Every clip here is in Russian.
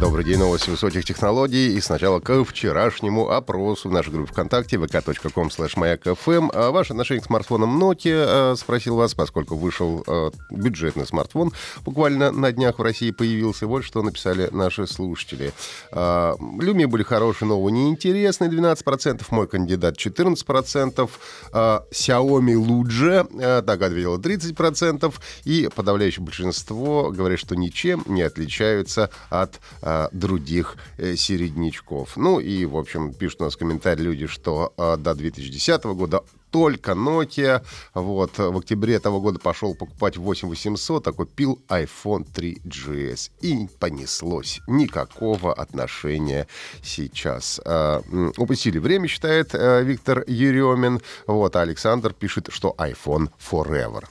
Добрый день, новости высоких технологий. И сначала к вчерашнему опросу в нашей группе ВКонтакте vk.com slash mayak.fm. А ваше отношение к смартфонам Nokia, э, спросил вас, поскольку вышел э, бюджетный смартфон. Буквально на днях в России появился. Вот что написали наши слушатели. Э, Люми были хорошие, но неинтересные, 12%. Мой кандидат 14%. Xiaomi лучше, так ответило 30%. И подавляющее большинство говорят, что ничем не отличаются от э, других э, середнячков. Ну и, в общем, пишут у нас комментарии люди, что э, до 2010 года только Nokia. Вот, в октябре этого года пошел покупать 8800, а купил iPhone 3GS. И понеслось. Никакого отношения сейчас. Э, упустили время, считает э, Виктор Еремин. Вот, а Александр пишет, что iPhone Forever.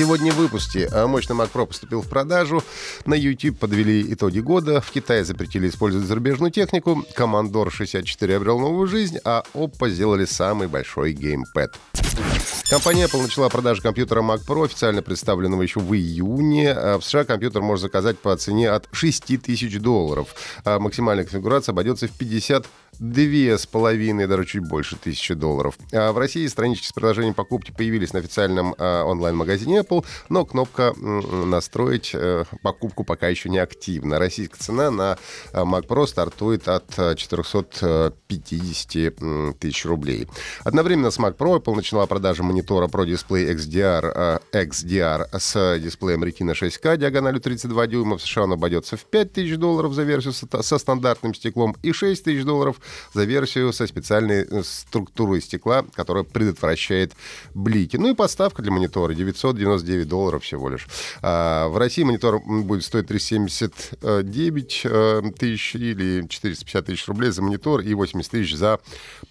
Сегодня в выпуске мощный Mac Pro поступил в продажу. На YouTube подвели итоги года. В Китае запретили использовать зарубежную технику. Commodore 64 обрел новую жизнь, а Oppo сделали самый большой геймпад. Компания Apple начала продажу компьютера Mac Pro, официально представленного еще в июне. В США компьютер можно заказать по цене от 6 тысяч долларов. Максимальная конфигурация обойдется в 50 две с половиной, даже чуть больше тысячи долларов. А в России странички с предложением покупки появились на официальном а, онлайн-магазине Apple, но кнопка «Настроить э, покупку» пока еще не активна. Российская цена на а, Mac Pro стартует от 450 тысяч рублей. Одновременно с Mac Pro Apple начала продажу монитора Pro Display XDR, XDR с дисплеем Retina 6K диагональю 32 дюйма. В США он обойдется в 5 тысяч долларов за версию со стандартным стеклом и 6 тысяч долларов за версию со специальной э, структурой стекла, которая предотвращает блики. Ну и подставка для монитора 999 долларов всего лишь. А в России монитор будет стоить 379 э, тысяч или 450 тысяч рублей за монитор и 80 тысяч за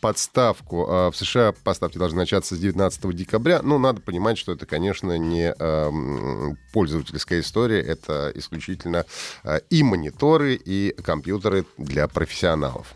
подставку. А в США поставки должны начаться с 19 декабря. Ну, надо понимать, что это, конечно, не э, пользовательская история, это исключительно э, и мониторы, и компьютеры для профессионалов.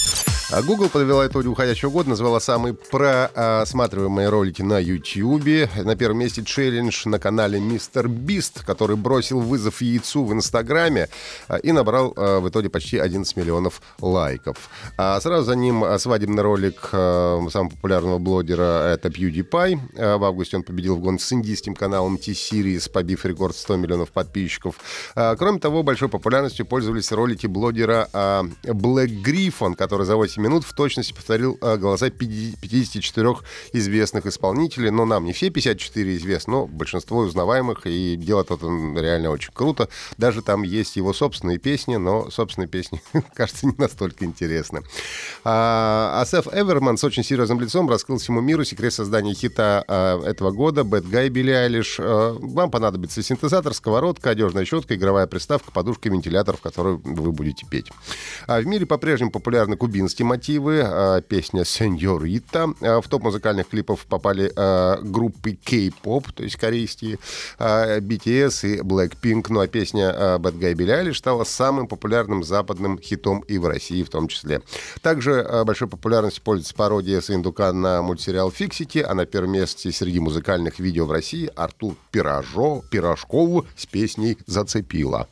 Google подвела итоги уходящего года, назвала самые просматриваемые ролики на YouTube. На первом месте челлендж на канале Мистер Бист, который бросил вызов яйцу в Инстаграме а, и набрал а, в итоге почти 11 миллионов лайков. А сразу за ним свадебный ролик самого популярного блогера это PewDiePie. В августе он победил в гонке с индийским каналом T-Series, побив рекорд 100 миллионов подписчиков. Кроме того, большой популярностью пользовались ролики блогера Black Griffon, который за 8 минут в точности повторил э, голоса 54 известных исполнителей. Но нам не все 54 известны, но большинство узнаваемых, и делает это реально очень круто. Даже там есть его собственные песни, но собственные песни, кажется, не настолько интересны. А, Асеф Эверман с очень серьезным лицом раскрыл всему миру секрет создания хита а, этого года «Bad Guy» Билли Айлиш. А, вам понадобится синтезатор, сковородка, одежная щетка, игровая приставка, подушка вентилятор, в который вы будете петь. А в мире по-прежнему популярны кубинские мотивы, а, песня «Сеньорита». А, в топ музыкальных клипов попали а, группы K-pop, то есть корейские, BTS и Blackpink. Ну а песня «Bad Guy Billie Eilish» стала самым популярным западным хитом и в России в том числе. Также большой популярностью пользуется пародия Сындука на мультсериал «Фиксики», а на первом месте среди музыкальных видео в России Артур Пирожо, Пирожков с песней «Зацепила».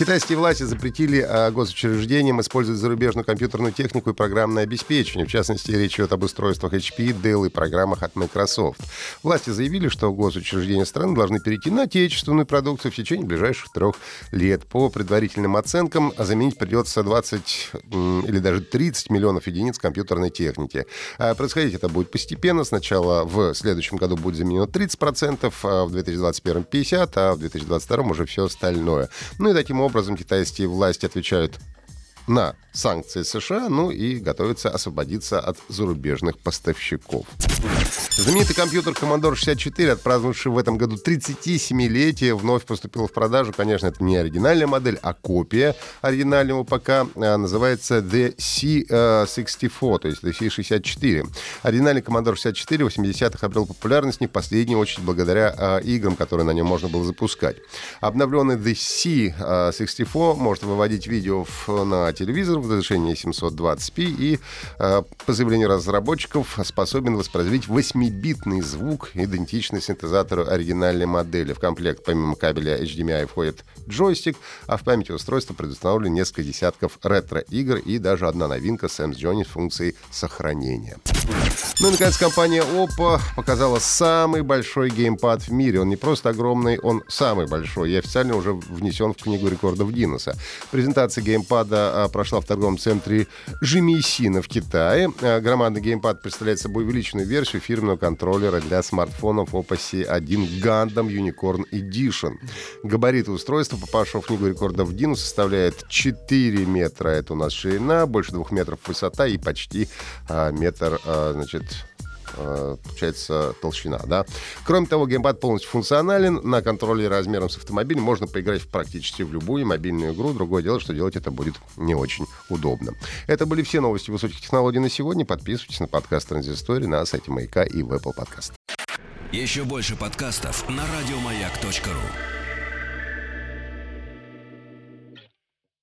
Китайские власти запретили а, госучреждениям использовать зарубежную компьютерную технику и программное обеспечение. В частности, речь идет об устройствах HP, Dell и программах от Microsoft. Власти заявили, что госучреждения страны должны перейти на отечественную продукцию в течение ближайших трех лет. По предварительным оценкам, заменить придется 20 или даже 30 миллионов единиц компьютерной техники. А происходить это будет постепенно. Сначала в следующем году будет заменено 30%, а в 2021 50%, а в 2022 уже все остальное. Ну и таким образом образом китайские власти отвечают на санкции США, ну и готовится освободиться от зарубежных поставщиков. Знаменитый компьютер Commodore 64, отпраздновавший в этом году 37-летие, вновь поступил в продажу. Конечно, это не оригинальная модель, а копия оригинального ПК. А, называется The C64, то есть The C64. Оригинальный Commodore 64 в 80-х обрел популярность не в последнюю очередь благодаря а, играм, которые на нем можно было запускать. Обновленный The C64 может выводить видео на телевизор в разрешении 720p и, по заявлению разработчиков, способен воспроизводить 8-битный звук, идентичный синтезатору оригинальной модели. В комплект помимо кабеля HDMI входит джойстик, а в памяти устройства предустановлены несколько десятков ретро-игр и даже одна новинка Sam's Johnny с функцией сохранения. Ну и, наконец, компания Oppo показала самый большой геймпад в мире. Он не просто огромный, он самый большой и официально уже внесен в Книгу рекордов Гиннесса. Презентация геймпада а, прошла в торговом центре Жимейсина в Китае. А, громадный геймпад представляет собой увеличенную версию фирменного контроллера для смартфонов Oppo C1 Gundam Unicorn Edition. Габариты устройства, попавшего в Книгу рекордов Гиннесса, составляют 4 метра. Это у нас ширина, больше 2 метров высота и почти а, метр, а, значит, получается толщина, да. Кроме того, геймпад полностью функционален. На контроле размером с автомобиль можно поиграть практически в любую мобильную игру. Другое дело, что делать это будет не очень удобно. Это были все новости высоких технологий на сегодня. Подписывайтесь на подкаст Транзистории на сайте Маяка и в Apple Podcast. Еще больше подкастов на радиомаяк.ру